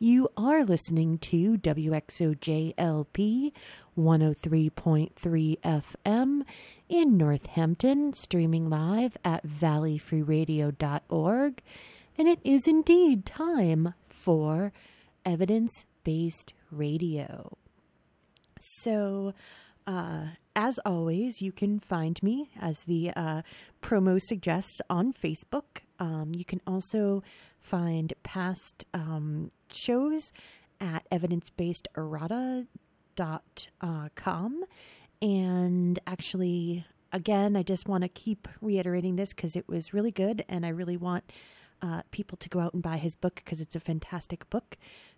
You are listening to WXOJLP 103.3 FM in Northampton, streaming live at valleyfreeradio.org. And it is indeed time for evidence based radio. So, uh, as always, you can find me, as the uh, promo suggests, on Facebook. Um, you can also find past um, shows at evidencebasederrata.com. And actually, again, I just want to keep reiterating this because it was really good, and I really want uh, people to go out and buy his book because it's a fantastic book.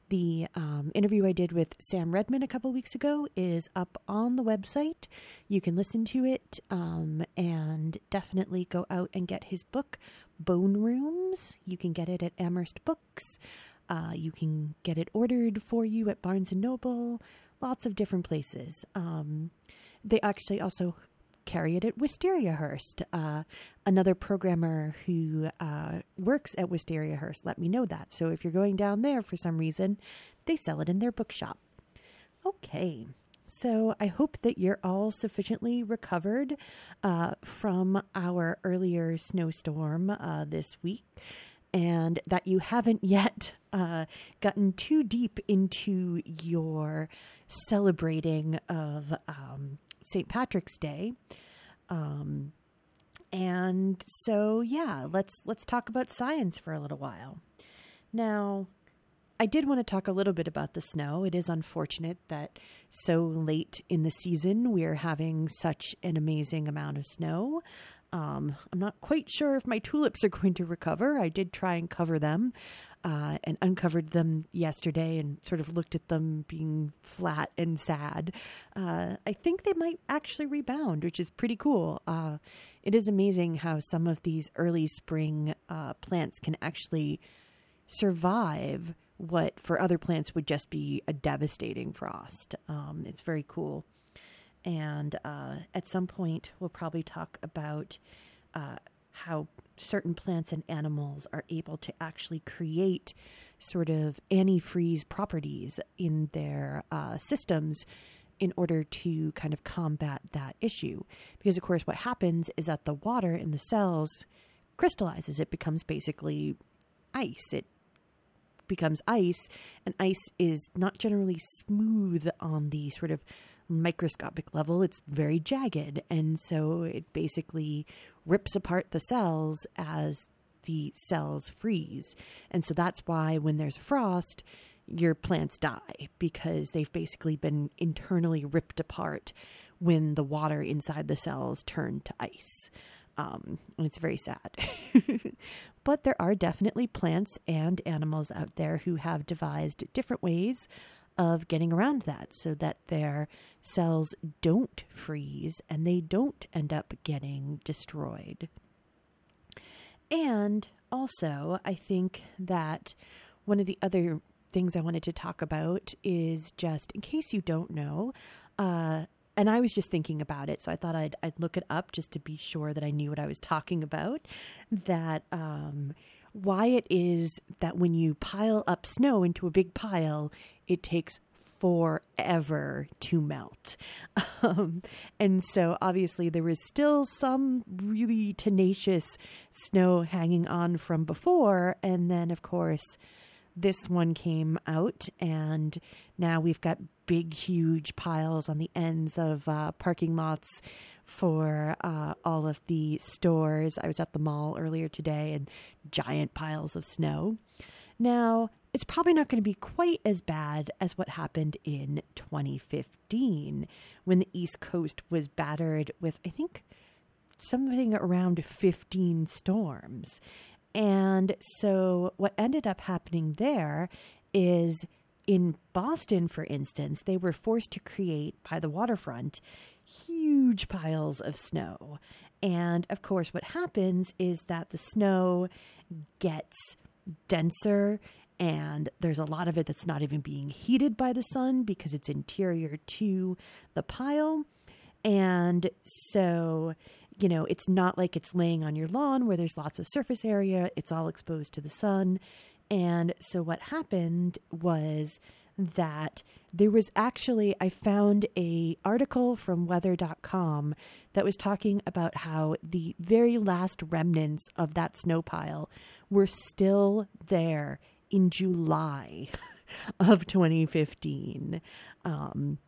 The um, interview I did with Sam Redman a couple weeks ago is up on the website. You can listen to it um, and definitely go out and get his book, Bone Rooms. You can get it at Amherst Books. Uh, you can get it ordered for you at Barnes and Noble, lots of different places. Um, they actually also carry it at Wistariahurst. Uh, another programmer who uh, works at Wistariahurst let me know that. So if you're going down there for some reason, they sell it in their bookshop. Okay. So I hope that you're all sufficiently recovered uh, from our earlier snowstorm uh, this week and that you haven't yet uh, gotten too deep into your celebrating of um, St. Patrick's Day. Um, and so, yeah, let's let's talk about science for a little while. Now, I did want to talk a little bit about the snow. It is unfortunate that so late in the season we're having such an amazing amount of snow. Um, I'm not quite sure if my tulips are going to recover. I did try and cover them uh, and uncovered them yesterday and sort of looked at them being flat and sad. Uh, I think they might actually rebound, which is pretty cool. Uh, it is amazing how some of these early spring uh, plants can actually survive what for other plants would just be a devastating frost. Um, it's very cool. And uh, at some point, we'll probably talk about uh, how certain plants and animals are able to actually create sort of antifreeze properties in their uh, systems in order to kind of combat that issue. Because, of course, what happens is that the water in the cells crystallizes, it becomes basically ice. It becomes ice, and ice is not generally smooth on the sort of microscopic level, it's very jagged. And so it basically rips apart the cells as the cells freeze. And so that's why when there's frost, your plants die because they've basically been internally ripped apart when the water inside the cells turned to ice. Um, it's very sad. but there are definitely plants and animals out there who have devised different ways of getting around that so that their cells don't freeze and they don't end up getting destroyed. And also, I think that one of the other things I wanted to talk about is just in case you don't know, uh, and I was just thinking about it, so I thought I'd, I'd look it up just to be sure that I knew what I was talking about. That um, why it is that when you pile up snow into a big pile, it takes forever to melt. Um, and so obviously there was still some really tenacious snow hanging on from before. And then, of course, this one came out, and now we've got big, huge piles on the ends of uh, parking lots for uh, all of the stores. I was at the mall earlier today, and giant piles of snow. Now, it's probably not going to be quite as bad as what happened in 2015 when the East Coast was battered with, I think, something around 15 storms. And so, what ended up happening there is in Boston, for instance, they were forced to create by the waterfront huge piles of snow. And of course, what happens is that the snow gets denser and there's a lot of it that's not even being heated by the sun because it's interior to the pile. And so, you know, it's not like it's laying on your lawn where there's lots of surface area, it's all exposed to the sun. And so what happened was that there was actually I found a article from weather.com that was talking about how the very last remnants of that snow pile were still there in July of 2015. Um,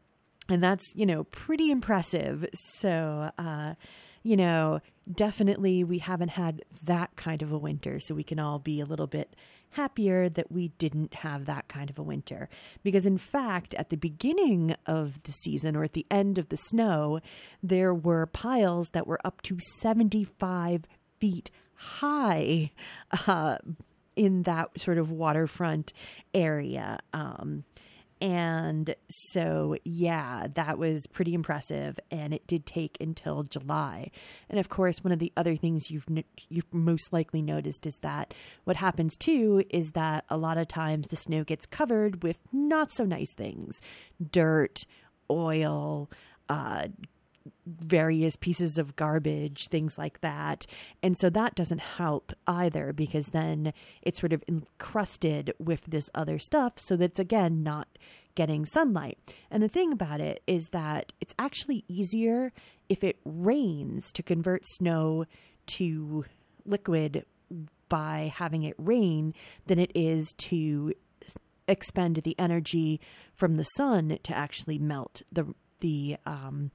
and that's, you know, pretty impressive. So, uh, you know, definitely we haven't had that kind of a winter. So we can all be a little bit happier that we didn't have that kind of a winter. Because, in fact, at the beginning of the season or at the end of the snow, there were piles that were up to 75 feet high uh, in that sort of waterfront area. Um, and so, yeah, that was pretty impressive. And it did take until July. And of course, one of the other things you've, you've most likely noticed is that what happens too is that a lot of times the snow gets covered with not so nice things dirt, oil, uh, various pieces of garbage, things like that. And so that doesn't help either because then it's sort of encrusted with this other stuff. So that's again not getting sunlight. And the thing about it is that it's actually easier if it rains to convert snow to liquid by having it rain than it is to expend the energy from the sun to actually melt the the um,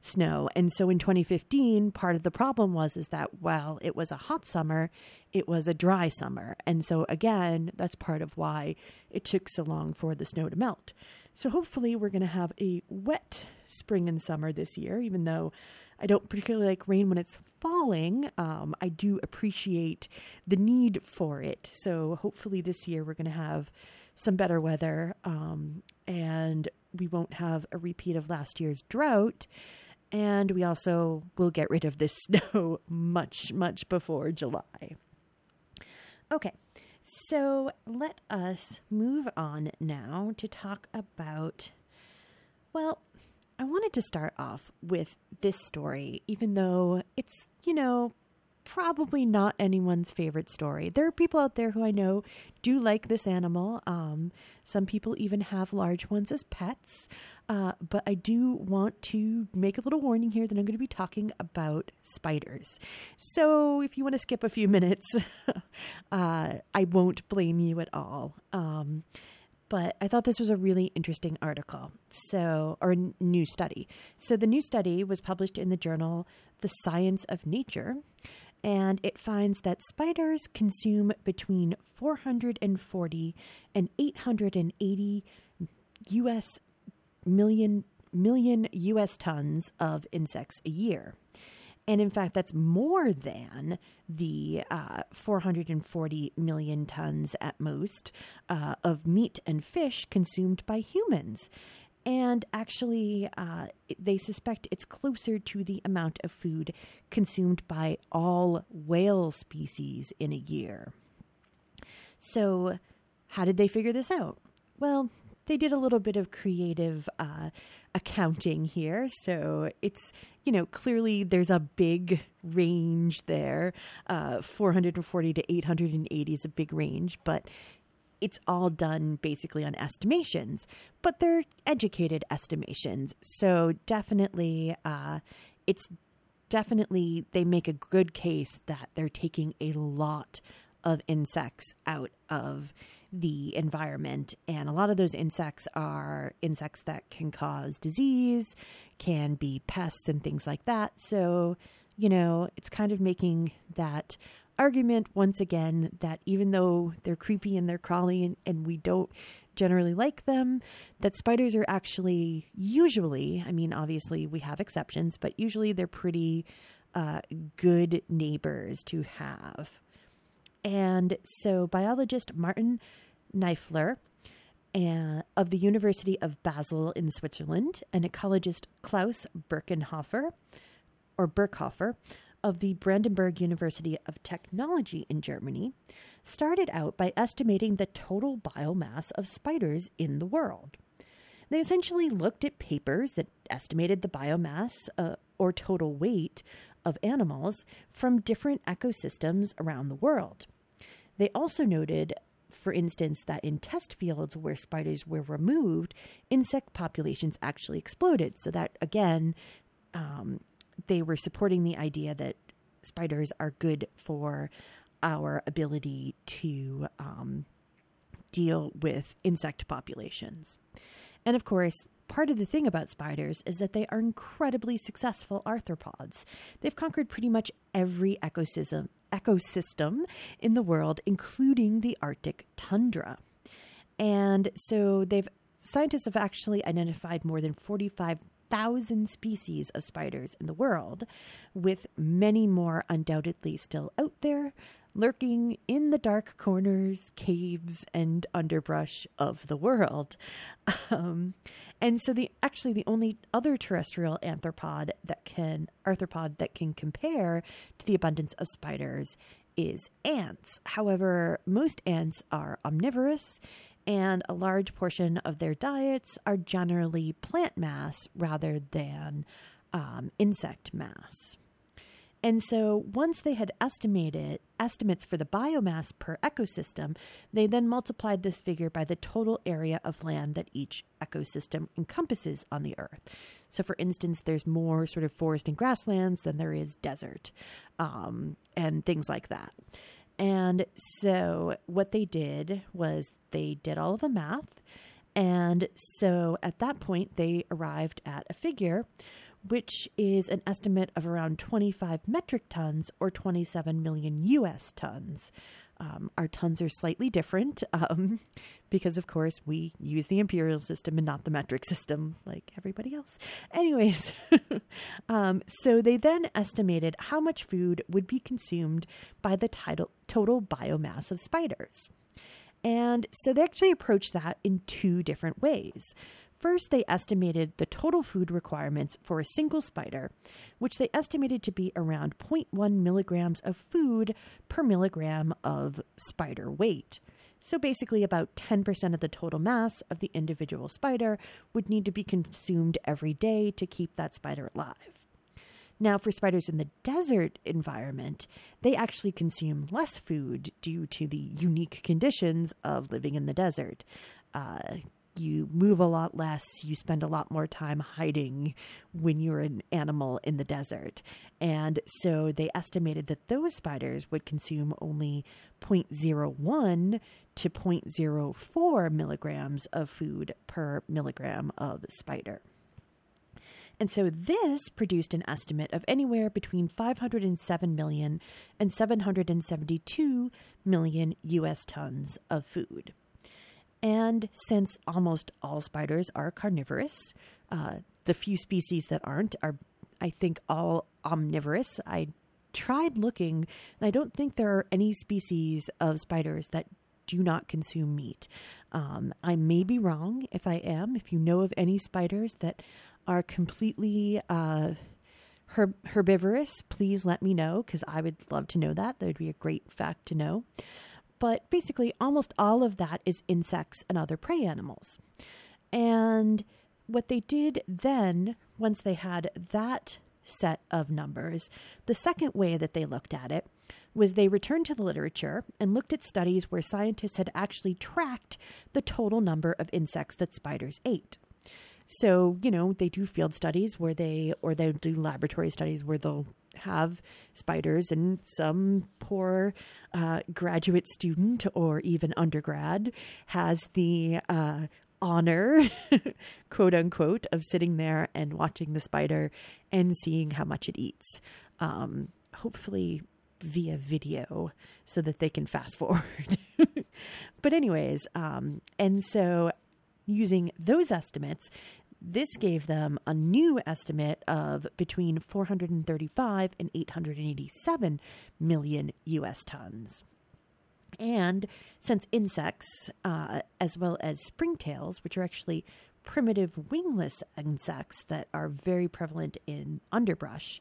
snow. And so in 2015, part of the problem was is that while it was a hot summer, it was a dry summer. And so again, that's part of why it took so long for the snow to melt. So hopefully we're going to have a wet spring and summer this year, even though I don't particularly like rain when it's falling. Um, I do appreciate the need for it. So hopefully this year we're going to have some better weather um, and we won't have a repeat of last year's drought. And we also will get rid of this snow much, much before July. Okay, so let us move on now to talk about, well, I wanted to start off with this story, even though it's, you know, probably not anyone's favorite story. There are people out there who I know do like this animal. Um, some people even have large ones as pets. Uh, but I do want to make a little warning here that I'm going to be talking about spiders. So if you want to skip a few minutes, uh, I won't blame you at all. Um, but I thought this was a really interesting article. So, or new study. So, the new study was published in the journal The Science of Nature, and it finds that spiders consume between 440 and 880 U.S million million US tons of insects a year. And in fact, that's more than the uh, 440 million tons at most uh, of meat and fish consumed by humans. And actually, uh, they suspect it's closer to the amount of food consumed by all whale species in a year. So, how did they figure this out? Well, they did a little bit of creative uh, accounting here. So it's, you know, clearly there's a big range there. Uh, 440 to 880 is a big range, but it's all done basically on estimations, but they're educated estimations. So definitely, uh, it's definitely, they make a good case that they're taking a lot of insects out of the environment. And a lot of those insects are insects that can cause disease, can be pests and things like that. So, you know, it's kind of making that argument once again that even though they're creepy and they're crawly and, and we don't generally like them, that spiders are actually usually, I mean, obviously we have exceptions, but usually they're pretty uh, good neighbors to have. And so, biologist Martin Nyffeler uh, of the University of Basel in Switzerland and ecologist Klaus Birkenhofer, or Birkhofer, of the Brandenburg University of Technology in Germany, started out by estimating the total biomass of spiders in the world. They essentially looked at papers that estimated the biomass uh, or total weight of animals from different ecosystems around the world. They also noted for instance, that in test fields where spiders were removed, insect populations actually exploded. So that again, um, they were supporting the idea that spiders are good for our ability to um, deal with insect populations. And of course, part of the thing about spiders is that they are incredibly successful arthropods. They've conquered pretty much every ecosystem ecosystem in the world, including the Arctic tundra. And so they've scientists have actually identified more than 45,000 species of spiders in the world, with many more undoubtedly still out there, lurking in the dark corners, caves, and underbrush of the world. Um, and so the actually the only other terrestrial arthropod that can arthropod that can compare to the abundance of spiders is ants. However, most ants are omnivorous and a large portion of their diets are generally plant mass rather than um, insect mass. And so once they had estimated estimates for the biomass per ecosystem, they then multiplied this figure by the total area of land that each ecosystem encompasses on the earth. So, for instance, there's more sort of forest and grasslands than there is desert, um, and things like that. And so, what they did was they did all of the math. And so, at that point, they arrived at a figure which is an estimate of around 25 metric tons or 27 million US tons. Um, our tons are slightly different um, because, of course, we use the imperial system and not the metric system like everybody else. Anyways, um, so they then estimated how much food would be consumed by the total biomass of spiders. And so they actually approached that in two different ways. First, they estimated the total food requirements for a single spider, which they estimated to be around 0.1 milligrams of food per milligram of spider weight. So basically, about 10% of the total mass of the individual spider would need to be consumed every day to keep that spider alive. Now, for spiders in the desert environment, they actually consume less food due to the unique conditions of living in the desert. Uh, you move a lot less, you spend a lot more time hiding when you're an animal in the desert. And so they estimated that those spiders would consume only 0.01 to 0.04 milligrams of food per milligram of spider. And so this produced an estimate of anywhere between 507 million and 772 million US tons of food. And since almost all spiders are carnivorous, uh, the few species that aren't are, I think, all omnivorous. I tried looking, and I don't think there are any species of spiders that do not consume meat. Um, I may be wrong. If I am, if you know of any spiders that are completely uh, herb- herbivorous, please let me know because I would love to know that. That would be a great fact to know. But basically, almost all of that is insects and other prey animals. And what they did then, once they had that set of numbers, the second way that they looked at it was they returned to the literature and looked at studies where scientists had actually tracked the total number of insects that spiders ate. So, you know, they do field studies where they, or they do laboratory studies where they'll have spiders, and some poor uh, graduate student or even undergrad has the uh, honor, quote unquote, of sitting there and watching the spider and seeing how much it eats. Um, hopefully via video so that they can fast forward. but, anyways, um, and so using those estimates, this gave them a new estimate of between 435 and 887 million US tons. And since insects, uh, as well as springtails, which are actually primitive wingless insects that are very prevalent in underbrush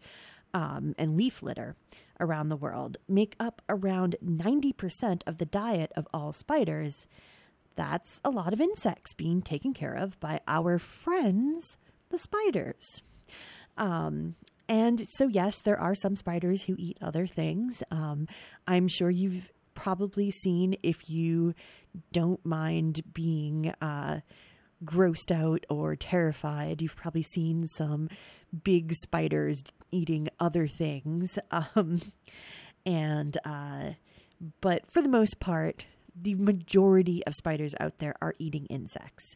um, and leaf litter around the world, make up around 90% of the diet of all spiders, that's a lot of insects being taken care of by our friends, the spiders. Um, and so, yes, there are some spiders who eat other things. Um, I'm sure you've probably seen if you don't mind being uh, grossed out or terrified. You've probably seen some big spiders eating other things. Um, and, uh, but for the most part, the majority of spiders out there are eating insects.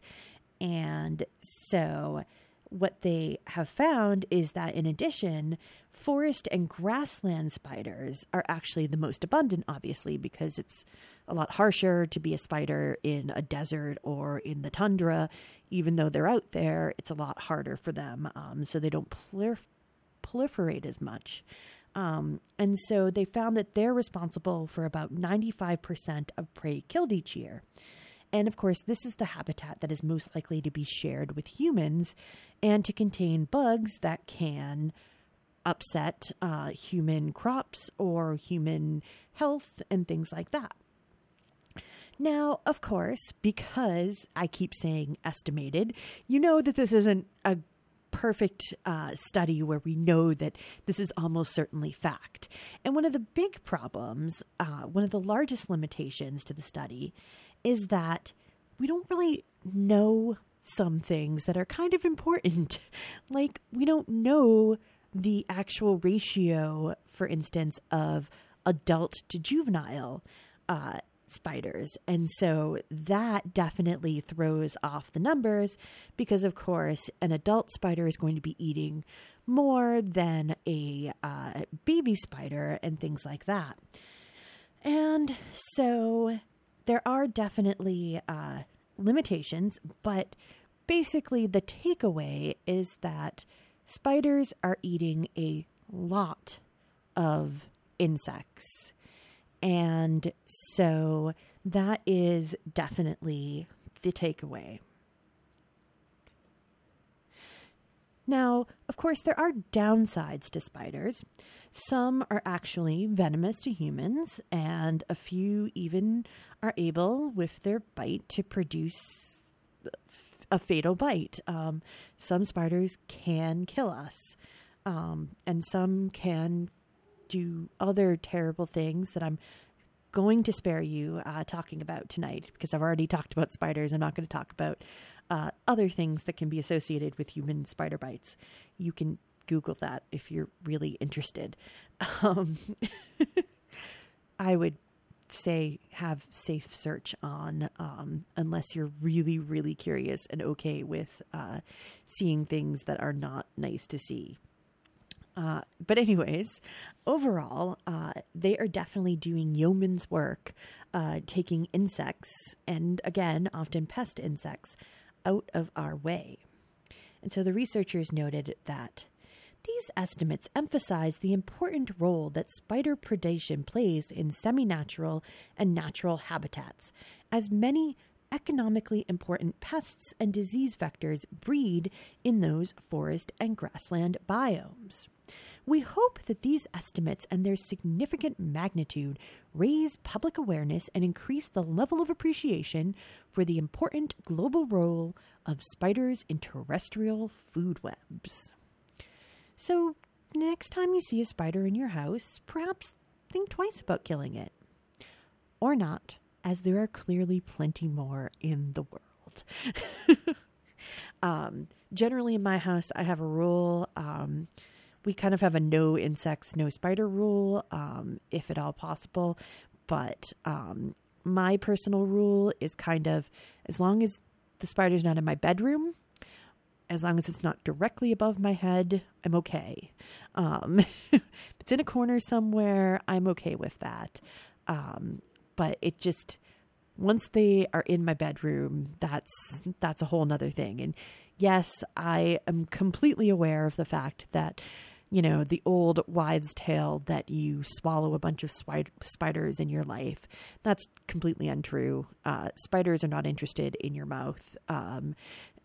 And so, what they have found is that in addition, forest and grassland spiders are actually the most abundant, obviously, because it's a lot harsher to be a spider in a desert or in the tundra. Even though they're out there, it's a lot harder for them. Um, so they don't prolifer- proliferate as much. Um, and so they found that they're responsible for about 95% of prey killed each year. And of course, this is the habitat that is most likely to be shared with humans and to contain bugs that can upset uh, human crops or human health and things like that. Now, of course, because I keep saying estimated, you know that this isn't a perfect uh, study where we know that this is almost certainly fact. And one of the big problems, uh, one of the largest limitations to the study, is that we don't really know some things that are kind of important. like, we don't know the actual ratio, for instance, of adult to juvenile. Uh, spiders. And so that definitely throws off the numbers because, of course, an adult spider is going to be eating more than a uh, baby spider and things like that. And so there are definitely uh, limitations, but basically the takeaway is that spiders are eating a lot of insects. And so that is definitely the takeaway. Now, of course, there are downsides to spiders. Some are actually venomous to humans, and a few even are able, with their bite, to produce a fatal bite. Um, some spiders can kill us, um, and some can do other terrible things that I'm going to spare you uh, talking about tonight because I've already talked about spiders. I'm not going to talk about uh, other things that can be associated with human spider bites. You can Google that if you're really interested. Um, I would say have safe search on um, unless you're really, really curious and okay with uh, seeing things that are not nice to see. Uh, but, anyways, overall, uh, they are definitely doing yeoman's work, uh, taking insects, and again, often pest insects, out of our way. And so the researchers noted that these estimates emphasize the important role that spider predation plays in semi natural and natural habitats, as many economically important pests and disease vectors breed in those forest and grassland biomes. We hope that these estimates and their significant magnitude raise public awareness and increase the level of appreciation for the important global role of spiders in terrestrial food webs. So, next time you see a spider in your house, perhaps think twice about killing it. Or not, as there are clearly plenty more in the world. um, generally, in my house, I have a rule. Um, we kind of have a no insects, no spider rule, um, if at all possible. But um, my personal rule is kind of as long as the spider's not in my bedroom, as long as it's not directly above my head, I'm okay. Um, if it's in a corner somewhere, I'm okay with that. Um, but it just once they are in my bedroom, that's that's a whole nother thing. And yes, I am completely aware of the fact that you know, the old wives' tale that you swallow a bunch of spiders in your life. That's completely untrue. Uh, spiders are not interested in your mouth. Um,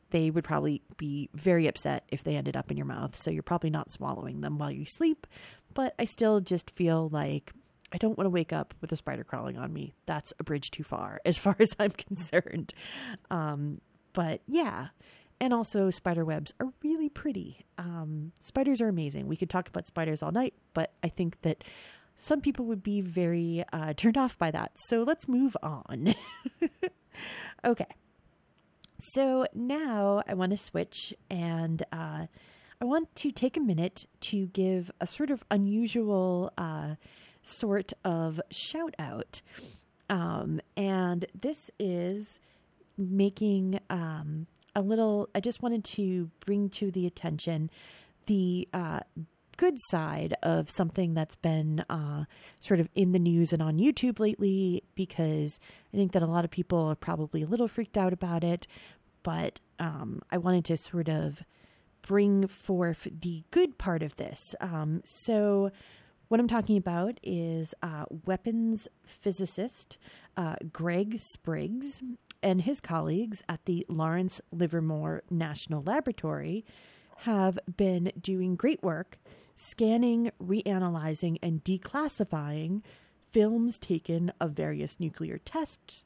they would probably be very upset if they ended up in your mouth. So you're probably not swallowing them while you sleep. But I still just feel like I don't want to wake up with a spider crawling on me. That's a bridge too far, as far as I'm concerned. Um, but yeah, and also, spider webs are really pretty. Um, spiders are amazing. We could talk about spiders all night, but I think that some people would be very uh, turned off by that. So let's move on. okay. So now I want to switch and uh, I want to take a minute to give a sort of unusual uh, sort of shout out. Um, and this is making um, a little, I just wanted to bring to the attention the uh, good side of something that's been uh, sort of in the news and on YouTube lately because I think that a lot of people are probably a little freaked out about it. But um, I wanted to sort of bring forth the good part of this. Um, so, what I'm talking about is uh, weapons physicist uh, Greg Spriggs and his colleagues at the Lawrence Livermore National Laboratory have been doing great work scanning, reanalyzing, and declassifying films taken of various nuclear tests,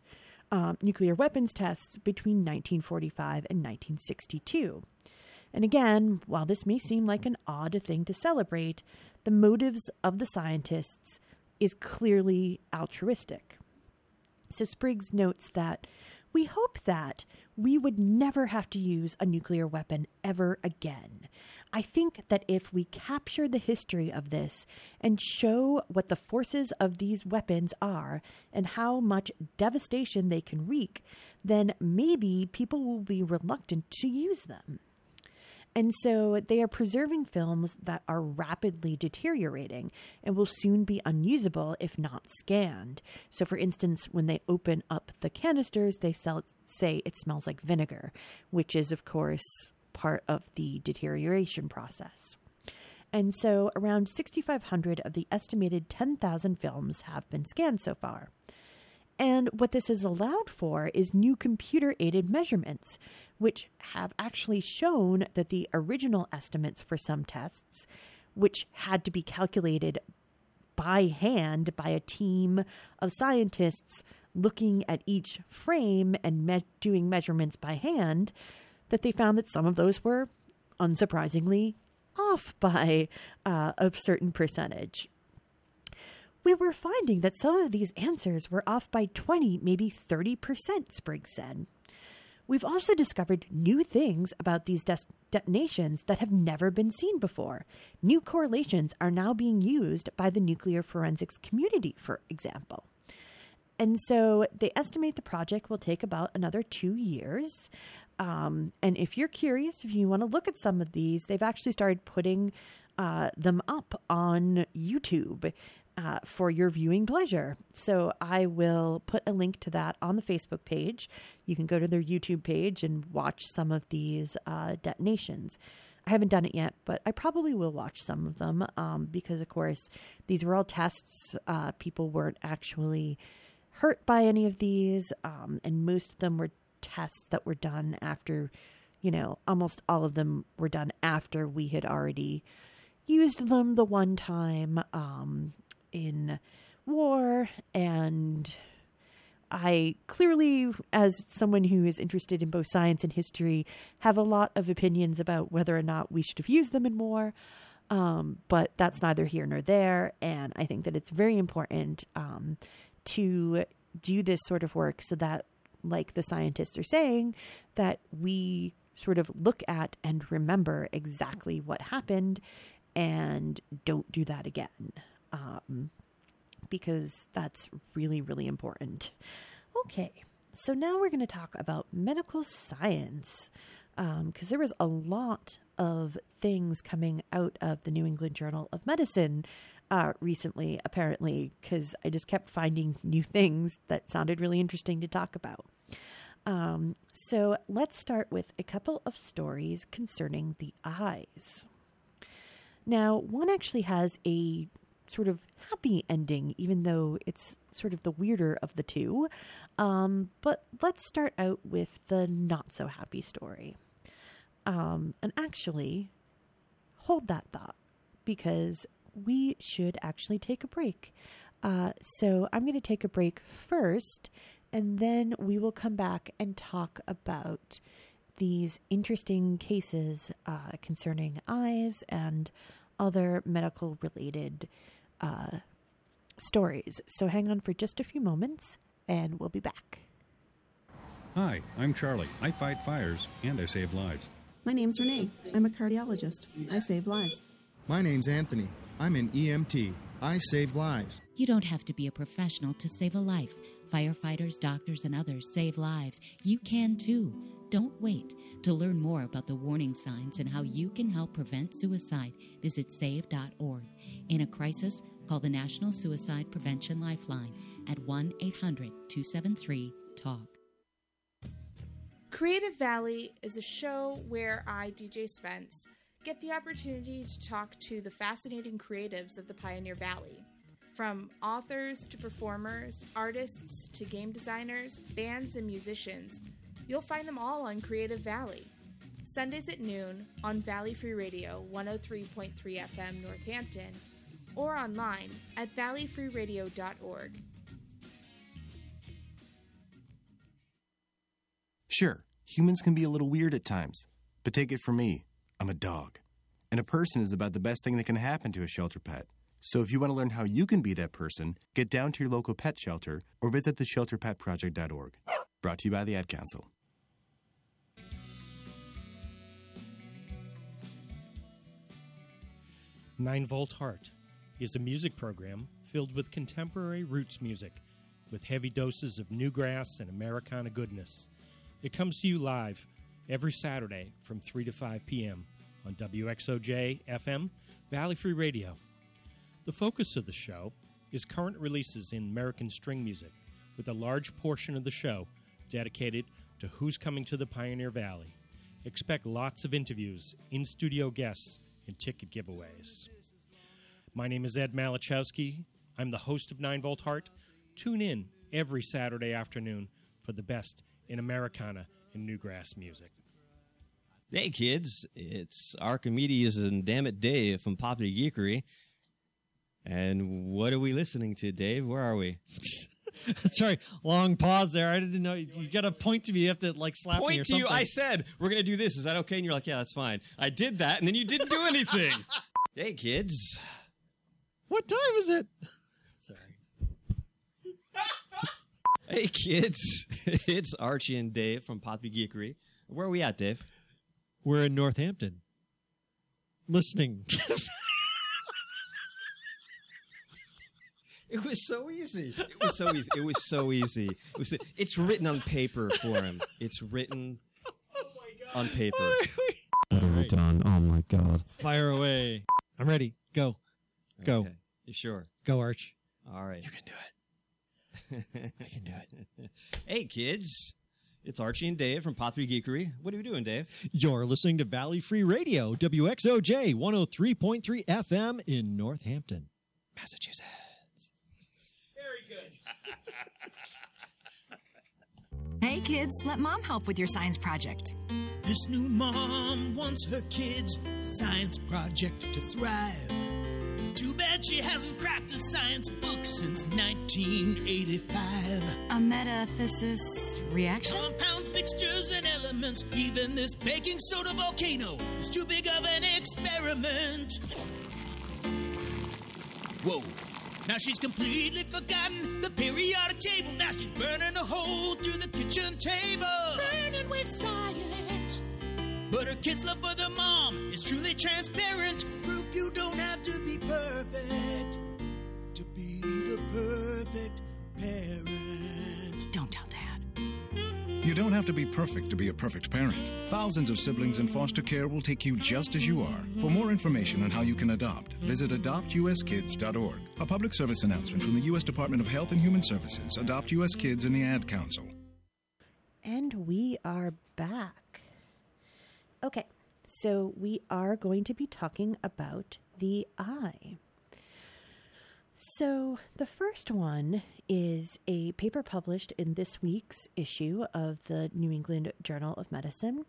um, nuclear weapons tests between 1945 and 1962. And again, while this may seem like an odd thing to celebrate, the motives of the scientists is clearly altruistic. So Spriggs notes that we hope that we would never have to use a nuclear weapon ever again. I think that if we capture the history of this and show what the forces of these weapons are and how much devastation they can wreak, then maybe people will be reluctant to use them. And so they are preserving films that are rapidly deteriorating and will soon be unusable if not scanned. So, for instance, when they open up the canisters, they sell, say it smells like vinegar, which is, of course, part of the deterioration process. And so, around 6,500 of the estimated 10,000 films have been scanned so far. And what this has allowed for is new computer aided measurements, which have actually shown that the original estimates for some tests, which had to be calculated by hand by a team of scientists looking at each frame and me- doing measurements by hand, that they found that some of those were unsurprisingly off by uh, a certain percentage we were finding that some of these answers were off by 20, maybe 30%, Spriggs said. We've also discovered new things about these des- detonations that have never been seen before. New correlations are now being used by the nuclear forensics community, for example. And so they estimate the project will take about another two years. Um, and if you're curious, if you want to look at some of these, they've actually started putting uh, them up on YouTube uh, for your viewing pleasure. So I will put a link to that on the Facebook page. You can go to their YouTube page and watch some of these uh, detonations. I haven't done it yet, but I probably will watch some of them um, because, of course, these were all tests. Uh, people weren't actually hurt by any of these, um, and most of them were tests that were done after, you know, almost all of them were done after we had already used them the one time um, in war and I clearly, as someone who is interested in both science and history, have a lot of opinions about whether or not we should have used them in war. Um, but that's neither here nor there. And I think that it's very important um, to do this sort of work so that, like the scientists are saying, that we sort of look at and remember exactly what happened and don't do that again um, because that's really, really important. Okay, so now we're going to talk about medical science because um, there was a lot of things coming out of the New England Journal of Medicine uh, recently, apparently, because I just kept finding new things that sounded really interesting to talk about. Um, so let's start with a couple of stories concerning the eyes. Now, one actually has a sort of happy ending, even though it's sort of the weirder of the two. Um, but let's start out with the not so happy story. Um, and actually, hold that thought because we should actually take a break. Uh, so I'm going to take a break first, and then we will come back and talk about these interesting cases uh, concerning eyes and other medical related uh, stories. So hang on for just a few moments and we'll be back. Hi, I'm Charlie. I fight fires and I save lives. My name's Renee. I'm a cardiologist. I save lives. My name's Anthony. I'm an EMT. I save lives. You don't have to be a professional to save a life. Firefighters, doctors, and others save lives. You can too. Don't wait. To learn more about the warning signs and how you can help prevent suicide, visit save.org. In a crisis, call the National Suicide Prevention Lifeline at 1 800 273 TALK. Creative Valley is a show where I, DJ Spence, get the opportunity to talk to the fascinating creatives of the Pioneer Valley. From authors to performers, artists to game designers, bands, and musicians, you'll find them all on Creative Valley. Sundays at noon on Valley Free Radio 103.3 FM Northampton or online at valleyfreeradio.org. Sure, humans can be a little weird at times, but take it from me, I'm a dog. And a person is about the best thing that can happen to a shelter pet. So if you want to learn how you can be that person, get down to your local pet shelter or visit theshelterpetproject.org. Brought to you by the Ad Council. Nine Volt Heart is a music program filled with contemporary roots music with heavy doses of newgrass and Americana goodness. It comes to you live every Saturday from 3 to 5 p.m. on WXOJ FM, Valley Free Radio. The focus of the show is current releases in American string music, with a large portion of the show dedicated to who's coming to the Pioneer Valley. Expect lots of interviews, in studio guests, and ticket giveaways. My name is Ed Malachowski. I'm the host of 9 Volt Heart. Tune in every Saturday afternoon for the best in Americana and Newgrass music. Hey kids, it's Archimedes and Damn It Dave from Popular Geekery. And what are we listening to, Dave? Where are we? Sorry, long pause there. I didn't know you, you got to point to me. You have to like slap Point me or something. Point to you. I said we're gonna do this. Is that okay? And you're like, yeah, that's fine. I did that, and then you didn't do anything. hey kids, what time is it? Sorry. hey kids, it's Archie and Dave from Popular Geekery. Where are we at, Dave? We're in Northampton, listening. It was so easy. It was so easy. It was so easy. It was. It's written on paper for him. It's written oh on paper. done. Oh my god! Fire away. I'm ready. Go, go, Okay. You sure? go, Arch. All right. You can do it. I can do it. hey, kids. It's Archie and Dave from Pot 3 Geekery. What are we doing, Dave? You're listening to Valley Free Radio, WXOJ 103.3 FM in Northampton, Massachusetts. Very good. hey kids, let mom help with your science project. This new mom wants her kids' science project to thrive. Too bad she hasn't cracked a science book since 1985. A metathesis reaction? Compounds, mixtures, and elements. Even this baking soda volcano is too big of an experiment. Whoa. Now she's completely forgotten the periodic table. Now she's burning a hole through the kitchen table. Burning with science. But her kids' love for their mom is truly transparent. Proof you don't have the perfect parent. Don't tell dad. You don't have to be perfect to be a perfect parent. Thousands of siblings in foster care will take you just as you are. For more information on how you can adopt, visit adoptuskids.org. A public service announcement from the U.S. Department of Health and Human Services, Adopt U.S. Kids, and the Ad Council. And we are back. Okay, so we are going to be talking about the eye. So, the first one is a paper published in this week's issue of the New England Journal of Medicine.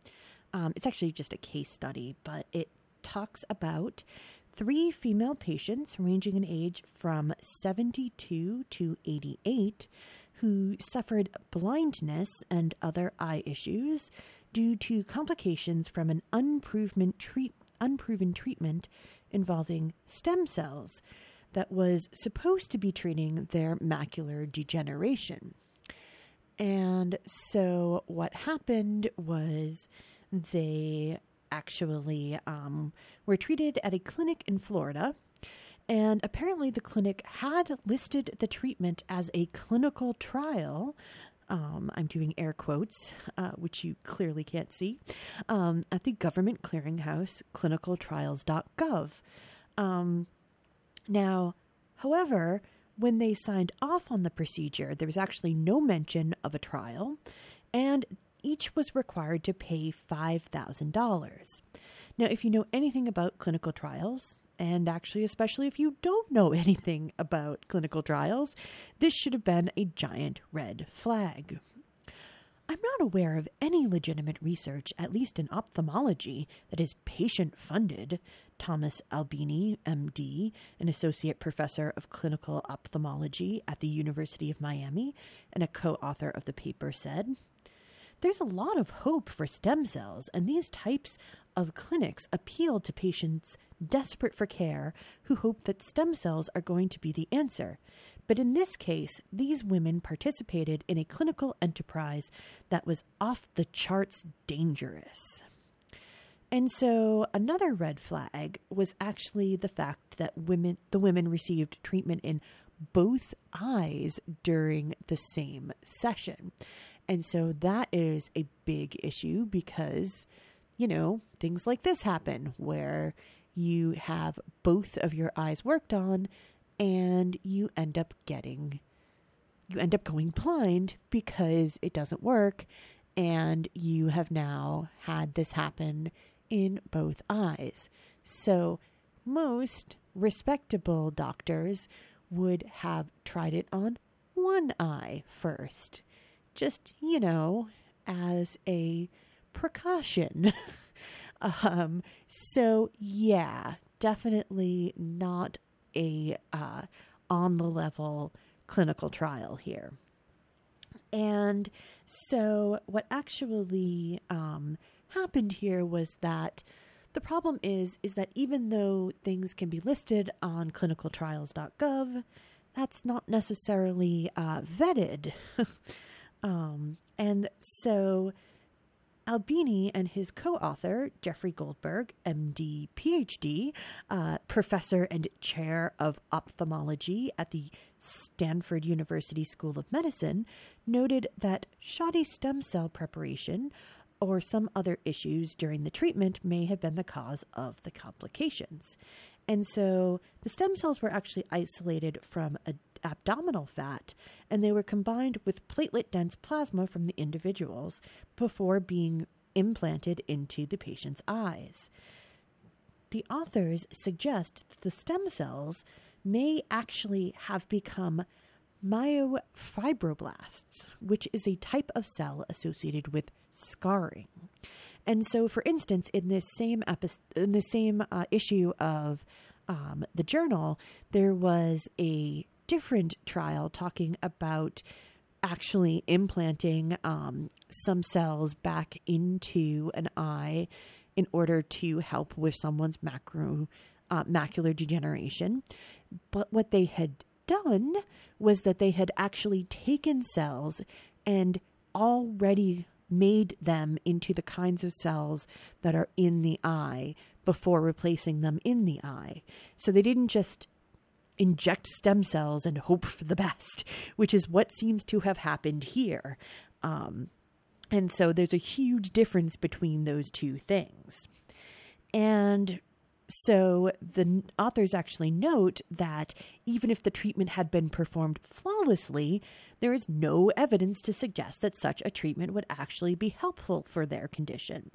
Um, it's actually just a case study, but it talks about three female patients ranging in age from 72 to 88 who suffered blindness and other eye issues due to complications from an unproven, treat, unproven treatment involving stem cells. That was supposed to be treating their macular degeneration. And so what happened was they actually um, were treated at a clinic in Florida. And apparently, the clinic had listed the treatment as a clinical trial. Um, I'm doing air quotes, uh, which you clearly can't see, um, at the government clearinghouse clinicaltrials.gov. Um, now, however, when they signed off on the procedure, there was actually no mention of a trial, and each was required to pay $5,000. Now, if you know anything about clinical trials, and actually, especially if you don't know anything about clinical trials, this should have been a giant red flag. I'm not aware of any legitimate research, at least in ophthalmology, that is patient funded, Thomas Albini, MD, an associate professor of clinical ophthalmology at the University of Miami and a co author of the paper, said. There's a lot of hope for stem cells, and these types of clinics appeal to patients desperate for care who hope that stem cells are going to be the answer. But in this case, these women participated in a clinical enterprise that was off the charts dangerous. And so another red flag was actually the fact that women the women received treatment in both eyes during the same session. And so that is a big issue because you know, things like this happen where you have both of your eyes worked on and you end up getting you end up going blind because it doesn't work and you have now had this happen in both eyes. So most respectable doctors would have tried it on one eye first. Just, you know, as a precaution. um, so, yeah, definitely not a uh, on the level clinical trial here. And so, what actually um, happened here was that the problem is is that even though things can be listed on clinicaltrials.gov, that's not necessarily uh, vetted. um, and so Albini and his co author, Jeffrey Goldberg, MD, PhD, uh, professor and chair of ophthalmology at the Stanford University School of Medicine, noted that shoddy stem cell preparation or some other issues during the treatment may have been the cause of the complications. And so the stem cells were actually isolated from a abdominal fat, and they were combined with platelet dense plasma from the individuals before being implanted into the patient's eyes. The authors suggest that the stem cells may actually have become myofibroblasts, which is a type of cell associated with scarring. And so, for instance, in this same in the same uh, issue of um, the journal, there was a different trial talking about actually implanting um, some cells back into an eye in order to help with someone's macro uh, macular degeneration. But what they had done was that they had actually taken cells and already made them into the kinds of cells that are in the eye before replacing them in the eye. So they didn't just inject stem cells and hope for the best, which is what seems to have happened here. Um, and so there's a huge difference between those two things. And so the authors actually note that even if the treatment had been performed flawlessly, there is no evidence to suggest that such a treatment would actually be helpful for their condition.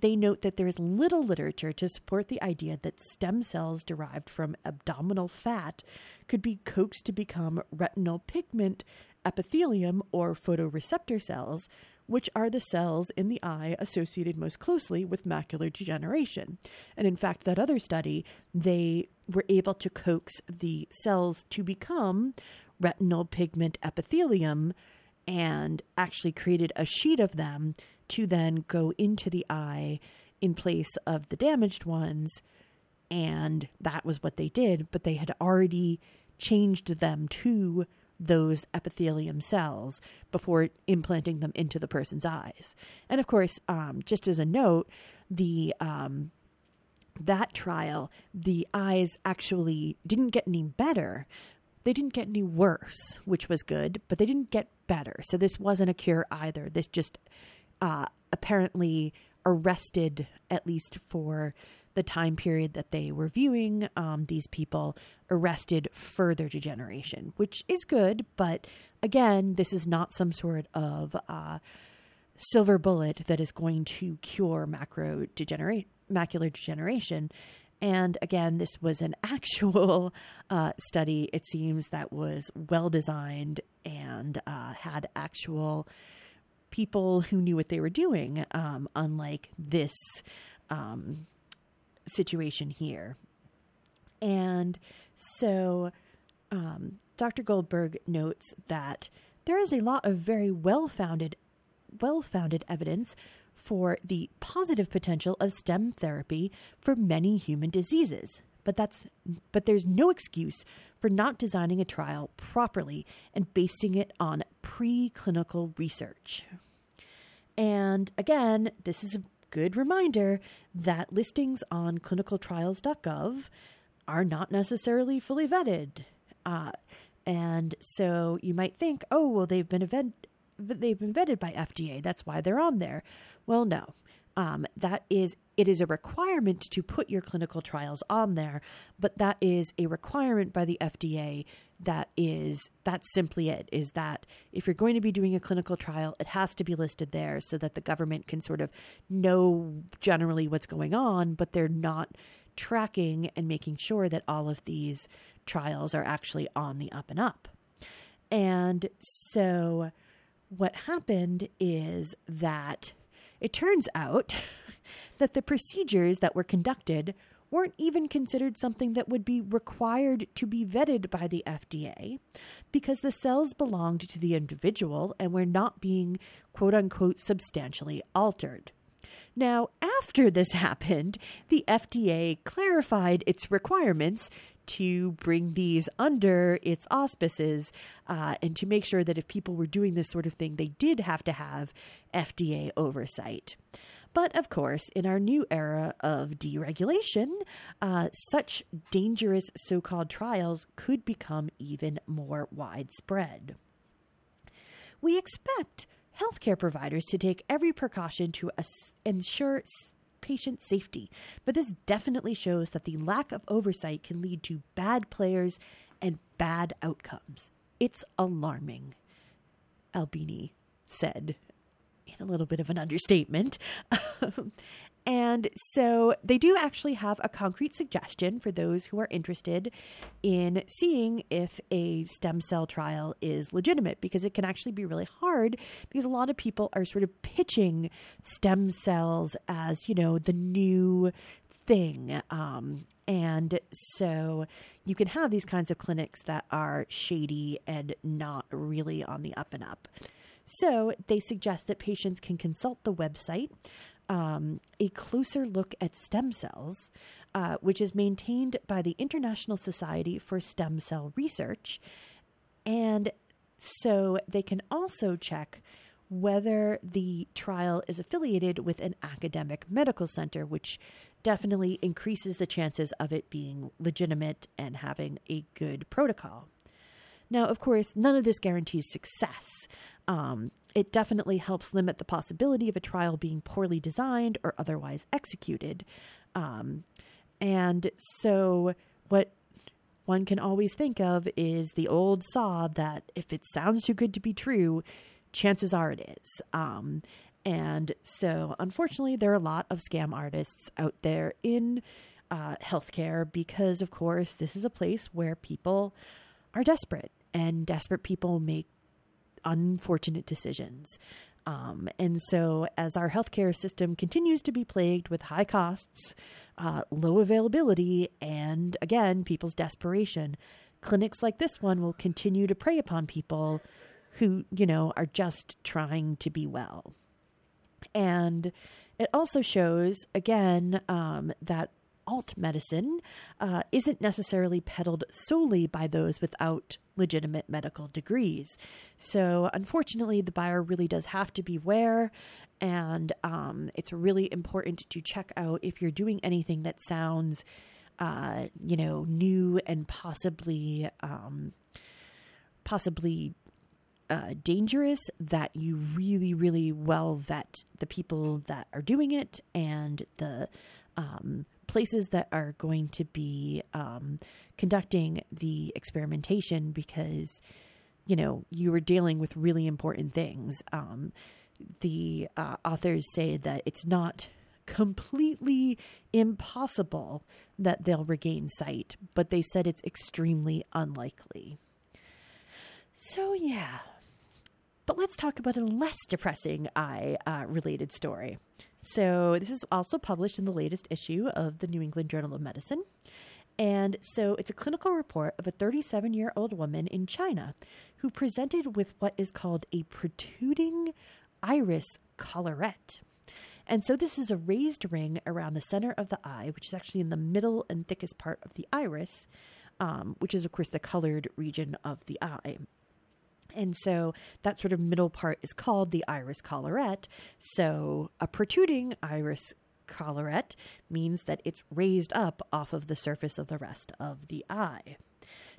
They note that there is little literature to support the idea that stem cells derived from abdominal fat could be coaxed to become retinal pigment epithelium or photoreceptor cells, which are the cells in the eye associated most closely with macular degeneration. And in fact, that other study, they were able to coax the cells to become retinal pigment epithelium and actually created a sheet of them to then go into the eye in place of the damaged ones and that was what they did, but they had already changed them to those epithelium cells before implanting them into the person's eyes. And of course, um, just as a note, the um, that trial, the eyes actually didn't get any better. They didn't get any worse, which was good, but they didn't get better. So this wasn't a cure either. This just uh, apparently arrested, at least for the time period that they were viewing um, these people, arrested further degeneration, which is good. But again, this is not some sort of uh, silver bullet that is going to cure macro degenerate macular degeneration. And again, this was an actual uh, study, it seems, that was well designed and uh, had actual people who knew what they were doing, um, unlike this um, situation here. And so um, Dr. Goldberg notes that there is a lot of very well founded well founded evidence for the positive potential of stem therapy for many human diseases. But that's but there's no excuse for not designing a trial properly and basing it on preclinical research. And again, this is a good reminder that listings on clinicaltrials.gov are not necessarily fully vetted. Uh, and so you might think, oh, well, they've been event- they've been vetted by FDA. That's why they're on there. Well, no. Um, that is it is a requirement to put your clinical trials on there, but that is a requirement by the FDA. That is that's simply it. Is that if you're going to be doing a clinical trial, it has to be listed there so that the government can sort of know generally what's going on, but they're not tracking and making sure that all of these trials are actually on the up and up. And so what happened is that it turns out that the procedures that were conducted weren't even considered something that would be required to be vetted by the FDA because the cells belonged to the individual and were not being quote unquote substantially altered. Now, after this happened, the FDA clarified its requirements to bring these under its auspices uh, and to make sure that if people were doing this sort of thing, they did have to have FDA oversight. But of course, in our new era of deregulation, uh, such dangerous so called trials could become even more widespread. We expect healthcare providers to take every precaution to ensure patient safety, but this definitely shows that the lack of oversight can lead to bad players and bad outcomes. It's alarming, Albini said a little bit of an understatement. And so they do actually have a concrete suggestion for those who are interested in seeing if a stem cell trial is legitimate because it can actually be really hard because a lot of people are sort of pitching stem cells as, you know, the new thing. Um, and so you can have these kinds of clinics that are shady and not really on the up and up. So they suggest that patients can consult the website um, a closer look at stem cells, uh, which is maintained by the International Society for Stem Cell Research. And so they can also check whether the trial is affiliated with an academic medical center, which definitely increases the chances of it being legitimate and having a good protocol. Now, of course, none of this guarantees success. Um, it definitely helps limit the possibility of a trial being poorly designed or otherwise executed. Um, and so, what one can always think of is the old saw that if it sounds too good to be true, chances are it is. Um, and so, unfortunately, there are a lot of scam artists out there in uh, healthcare because, of course, this is a place where people are desperate and desperate people make unfortunate decisions. Um, and so, as our healthcare system continues to be plagued with high costs, uh, low availability, and again, people's desperation, clinics like this one will continue to prey upon people who, you know, are just trying to be well. And it also shows, again, um, that alt medicine uh, isn't necessarily peddled solely by those without legitimate medical degrees. So, unfortunately, the buyer really does have to beware, and um, it's really important to check out if you're doing anything that sounds, uh, you know, new and possibly, um, possibly uh, dangerous that you really, really well vet the people that are doing it and the um, places that are going to be um, conducting the experimentation because, you know, you are dealing with really important things. Um, the uh, authors say that it's not completely impossible that they'll regain sight, but they said it's extremely unlikely. So, yeah, but let's talk about a less depressing eye uh, related story. So, this is also published in the latest issue of the New England Journal of Medicine. And so, it's a clinical report of a 37 year old woman in China who presented with what is called a protruding iris collarette. And so, this is a raised ring around the center of the eye, which is actually in the middle and thickest part of the iris, um, which is, of course, the colored region of the eye. And so that sort of middle part is called the iris collarette. So a protruding iris collarette means that it's raised up off of the surface of the rest of the eye.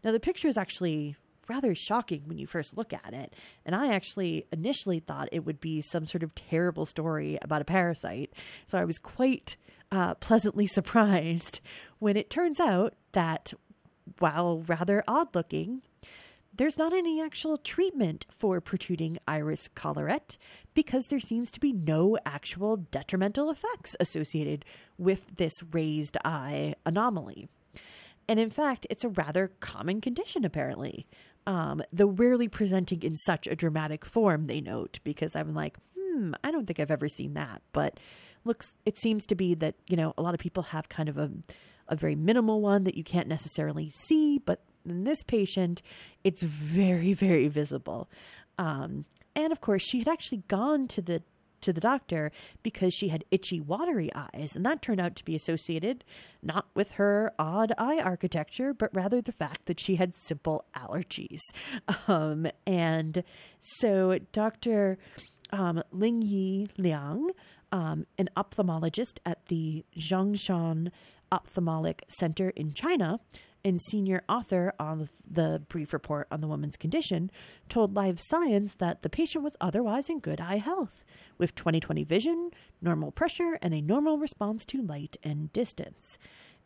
Now, the picture is actually rather shocking when you first look at it. And I actually initially thought it would be some sort of terrible story about a parasite. So I was quite uh, pleasantly surprised when it turns out that, while rather odd looking, there's not any actual treatment for protruding iris collarette because there seems to be no actual detrimental effects associated with this raised eye anomaly. And in fact, it's a rather common condition, apparently, um, though rarely presenting in such a dramatic form, they note, because I'm like, hmm, I don't think I've ever seen that. But looks, it seems to be that, you know, a lot of people have kind of a, a very minimal one that you can't necessarily see, but in this patient, it's very, very visible. Um, and of course, she had actually gone to the to the doctor because she had itchy, watery eyes, and that turned out to be associated not with her odd eye architecture, but rather the fact that she had simple allergies. Um, and so, Dr. Um, Ling Yi Liang, um, an ophthalmologist at the Zhongshan Ophthalmic Center in China, and senior author on the brief report on the woman's condition, told Live Science that the patient was otherwise in good eye health, with 20/20 vision, normal pressure, and a normal response to light and distance.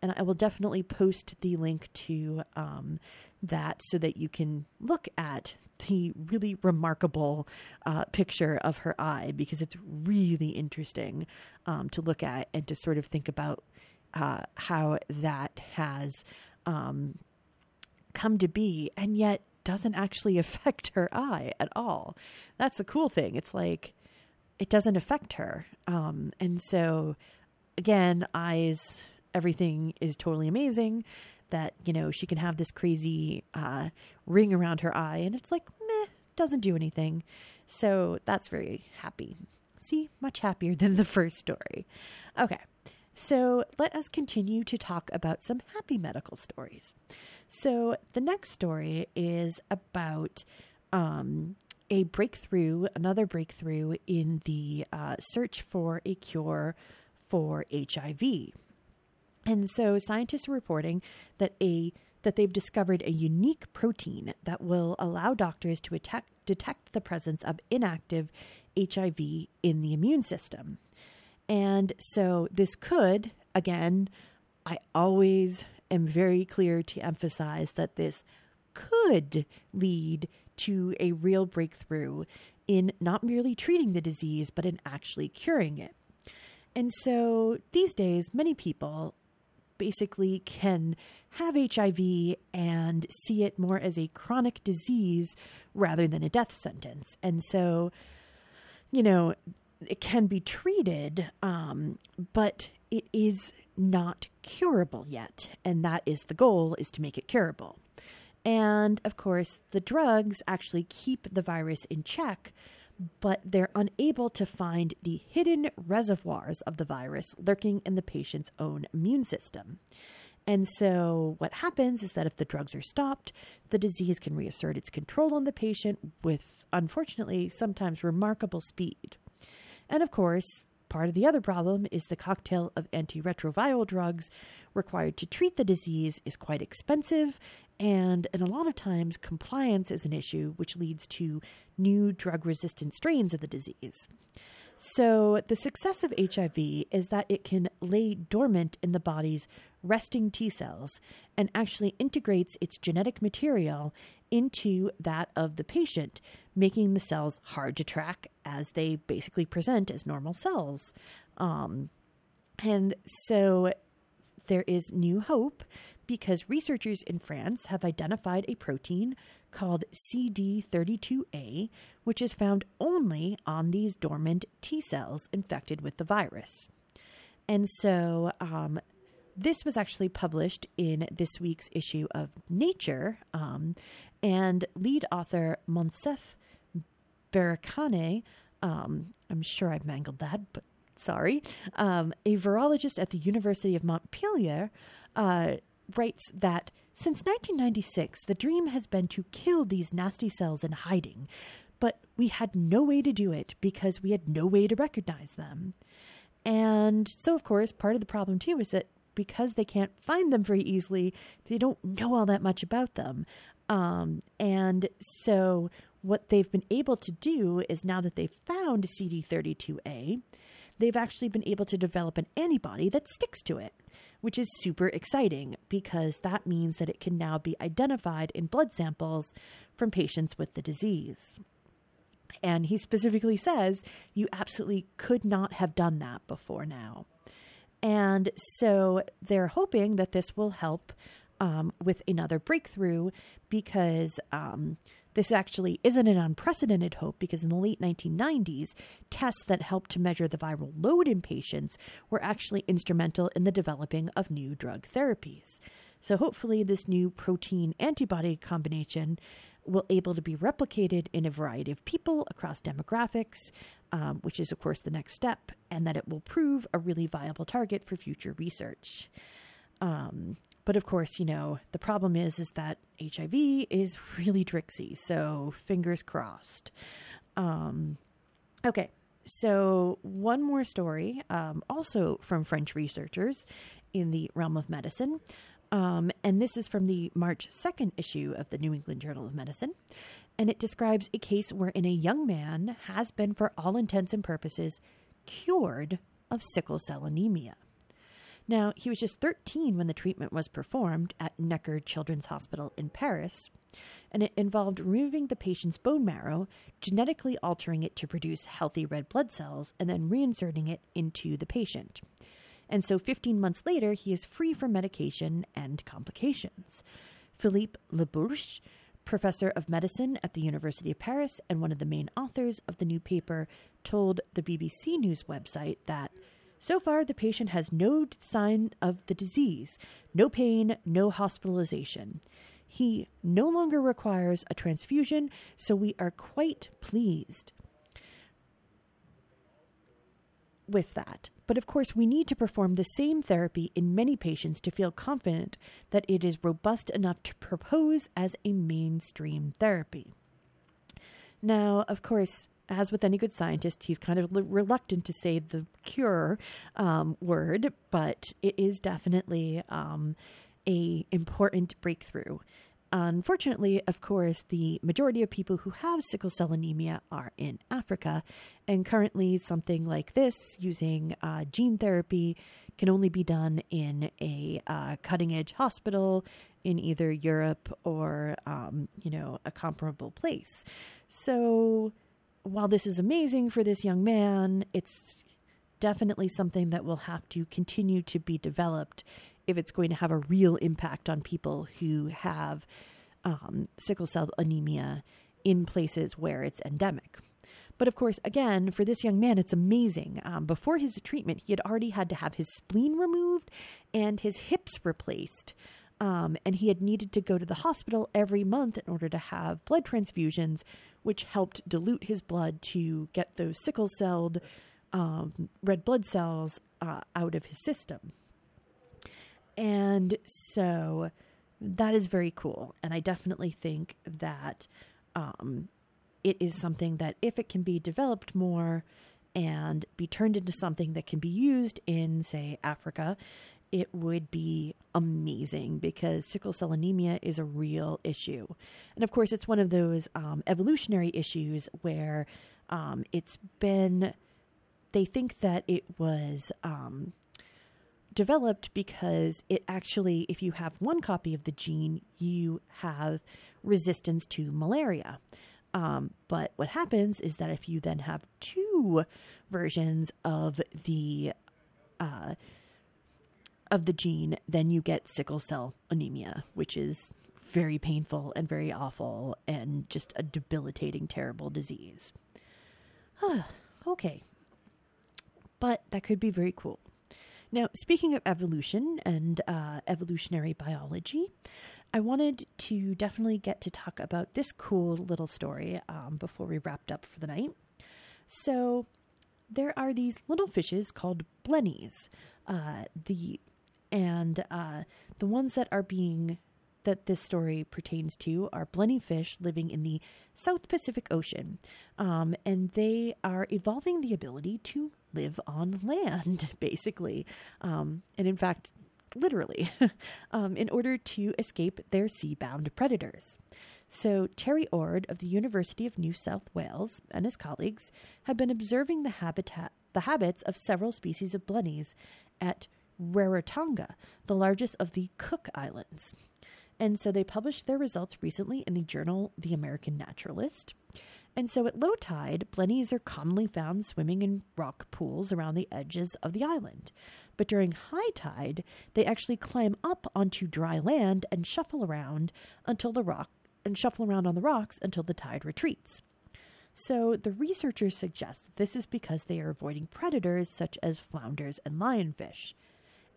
And I will definitely post the link to um, that so that you can look at the really remarkable uh, picture of her eye because it's really interesting um, to look at and to sort of think about uh, how that has um, come to be, and yet doesn't actually affect her eye at all. That's the cool thing. It's like it doesn't affect her. Um, and so, again, eyes, everything is totally amazing. That, you know, she can have this crazy uh, ring around her eye, and it's like, meh, doesn't do anything. So that's very happy. See, much happier than the first story. Okay. So let us continue to talk about some happy medical stories. So the next story is about um, a breakthrough, another breakthrough in the uh, search for a cure for HIV. And so scientists are reporting that a that they've discovered a unique protein that will allow doctors to attack, detect the presence of inactive HIV in the immune system. And so this could, again, I always am very clear to emphasize that this could lead to a real breakthrough in not merely treating the disease, but in actually curing it. And so these days, many people basically can have HIV and see it more as a chronic disease rather than a death sentence. And so, you know, it can be treated, um, but it is not curable yet, and that is the goal: is to make it curable. And of course, the drugs actually keep the virus in check, but they're unable to find the hidden reservoirs of the virus lurking in the patient's own immune system. And so, what happens is that if the drugs are stopped, the disease can reassert its control on the patient with, unfortunately, sometimes remarkable speed. And of course, part of the other problem is the cocktail of antiretroviral drugs required to treat the disease is quite expensive, and, in a lot of times compliance is an issue, which leads to new drug resistant strains of the disease. So, the success of HIV is that it can lay dormant in the body's resting T cells and actually integrates its genetic material into that of the patient, making the cells hard to track as they basically present as normal cells. Um, and so, there is new hope because researchers in France have identified a protein called CD32A, which is found only on these dormant T cells infected with the virus. And so um, this was actually published in this week's issue of Nature, um, and lead author Monsef Barakane, um, I'm sure I mangled that, but sorry, um, a virologist at the University of Montpellier, uh, writes that since 1996, the dream has been to kill these nasty cells in hiding, but we had no way to do it because we had no way to recognize them. And so, of course, part of the problem too is that because they can't find them very easily, they don't know all that much about them. Um, and so, what they've been able to do is now that they've found CD32A, they've actually been able to develop an antibody that sticks to it which is super exciting because that means that it can now be identified in blood samples from patients with the disease. And he specifically says you absolutely could not have done that before now. And so they're hoping that this will help um, with another breakthrough because um, this actually isn't an unprecedented hope because in the late 1990s, tests that helped to measure the viral load in patients were actually instrumental in the developing of new drug therapies. So hopefully, this new protein antibody combination will able to be replicated in a variety of people across demographics, um, which is of course the next step, and that it will prove a really viable target for future research. Um, but of course, you know, the problem is is that HIV is really tricksy. So fingers crossed. Um, okay, so one more story, um, also from French researchers in the realm of medicine. Um, and this is from the March 2nd issue of the New England Journal of Medicine. And it describes a case wherein a young man has been, for all intents and purposes, cured of sickle cell anemia. Now, he was just 13 when the treatment was performed at Necker Children's Hospital in Paris, and it involved removing the patient's bone marrow, genetically altering it to produce healthy red blood cells, and then reinserting it into the patient. And so 15 months later, he is free from medication and complications. Philippe Leboulch, professor of medicine at the University of Paris and one of the main authors of the new paper, told the BBC News website that so far, the patient has no sign of the disease, no pain, no hospitalization. He no longer requires a transfusion, so we are quite pleased with that. But of course, we need to perform the same therapy in many patients to feel confident that it is robust enough to propose as a mainstream therapy. Now, of course, as with any good scientist, he's kind of reluctant to say the cure um, word, but it is definitely um, a important breakthrough. Unfortunately, of course, the majority of people who have sickle cell anemia are in Africa, and currently, something like this using uh, gene therapy can only be done in a uh, cutting edge hospital in either Europe or, um, you know, a comparable place. So, while this is amazing for this young man, it's definitely something that will have to continue to be developed if it's going to have a real impact on people who have um, sickle cell anemia in places where it's endemic. But of course, again, for this young man, it's amazing. Um, before his treatment, he had already had to have his spleen removed and his hips replaced. Um, and he had needed to go to the hospital every month in order to have blood transfusions, which helped dilute his blood to get those sickle celled um, red blood cells uh, out of his system. And so that is very cool. And I definitely think that um, it is something that, if it can be developed more and be turned into something that can be used in, say, Africa, it would be amazing because sickle cell anemia is a real issue. And of course, it's one of those um, evolutionary issues where um, it's been, they think that it was um, developed because it actually, if you have one copy of the gene, you have resistance to malaria. Um, but what happens is that if you then have two versions of the uh, of the gene, then you get sickle cell anemia, which is very painful and very awful and just a debilitating, terrible disease. okay. But that could be very cool. Now, speaking of evolution and uh, evolutionary biology, I wanted to definitely get to talk about this cool little story um, before we wrapped up for the night. So, there are these little fishes called blennies. Uh, the and uh, the ones that are being that this story pertains to are blenny fish living in the South Pacific Ocean, um, and they are evolving the ability to live on land, basically, um, and in fact, literally, um, in order to escape their sea-bound predators. So, Terry Ord of the University of New South Wales and his colleagues have been observing the habitat, the habits of several species of blennies at Rarotonga, the largest of the Cook Islands. And so they published their results recently in the journal The American Naturalist. And so at low tide, blennies are commonly found swimming in rock pools around the edges of the island. But during high tide, they actually climb up onto dry land and shuffle around until the rock and shuffle around on the rocks until the tide retreats. So the researchers suggest this is because they are avoiding predators such as flounders and lionfish.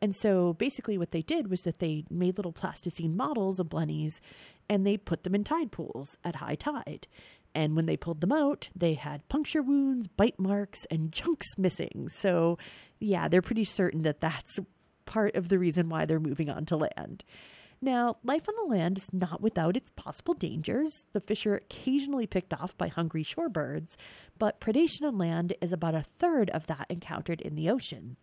And so basically, what they did was that they made little plasticine models of blennies and they put them in tide pools at high tide. And when they pulled them out, they had puncture wounds, bite marks, and chunks missing. So, yeah, they're pretty certain that that's part of the reason why they're moving on to land. Now, life on the land is not without its possible dangers. The fish are occasionally picked off by hungry shorebirds, but predation on land is about a third of that encountered in the ocean.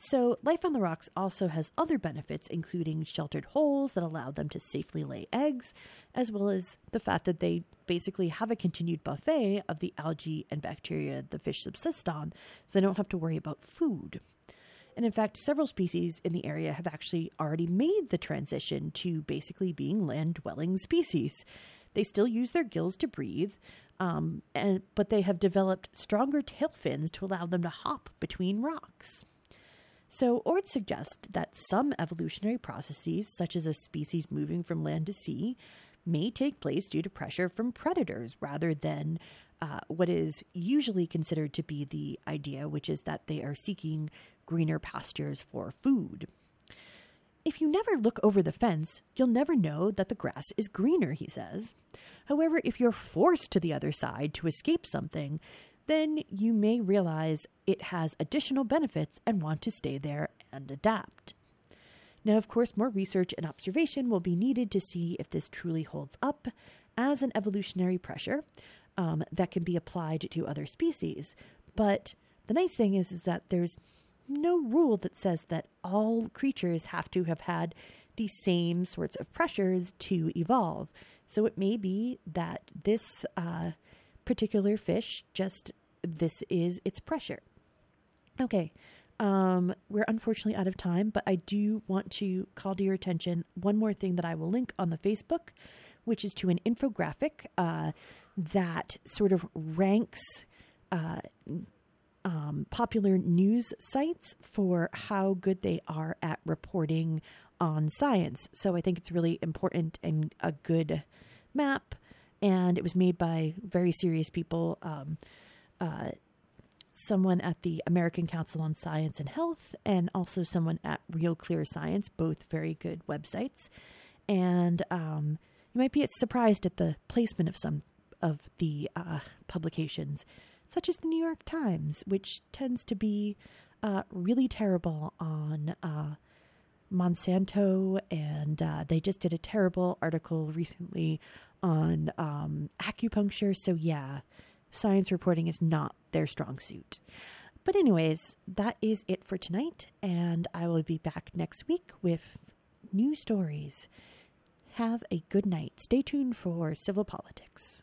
So, life on the rocks also has other benefits, including sheltered holes that allow them to safely lay eggs, as well as the fact that they basically have a continued buffet of the algae and bacteria the fish subsist on, so they don't have to worry about food. And in fact, several species in the area have actually already made the transition to basically being land dwelling species. They still use their gills to breathe, um, and, but they have developed stronger tail fins to allow them to hop between rocks. So, Ord suggests that some evolutionary processes, such as a species moving from land to sea, may take place due to pressure from predators rather than uh, what is usually considered to be the idea, which is that they are seeking greener pastures for food. If you never look over the fence, you'll never know that the grass is greener, he says. However, if you're forced to the other side to escape something, then you may realize it has additional benefits and want to stay there and adapt. Now, of course, more research and observation will be needed to see if this truly holds up as an evolutionary pressure um, that can be applied to other species. But the nice thing is, is that there's no rule that says that all creatures have to have had the same sorts of pressures to evolve. So it may be that this uh, particular fish just this is its pressure. Okay. Um, we're unfortunately out of time, but I do want to call to your attention one more thing that I will link on the Facebook, which is to an infographic uh, that sort of ranks uh, um, popular news sites for how good they are at reporting on science. So I think it's really important and a good map. And it was made by very serious people. Um, uh, someone at the American Council on Science and Health, and also someone at Real Clear Science, both very good websites. And um, you might be surprised at the placement of some of the uh, publications, such as the New York Times, which tends to be uh, really terrible on uh, Monsanto, and uh, they just did a terrible article recently on um, acupuncture. So, yeah, science reporting is not their strong suit. But, anyways, that is it for tonight, and I will be back next week with new stories. Have a good night. Stay tuned for civil politics.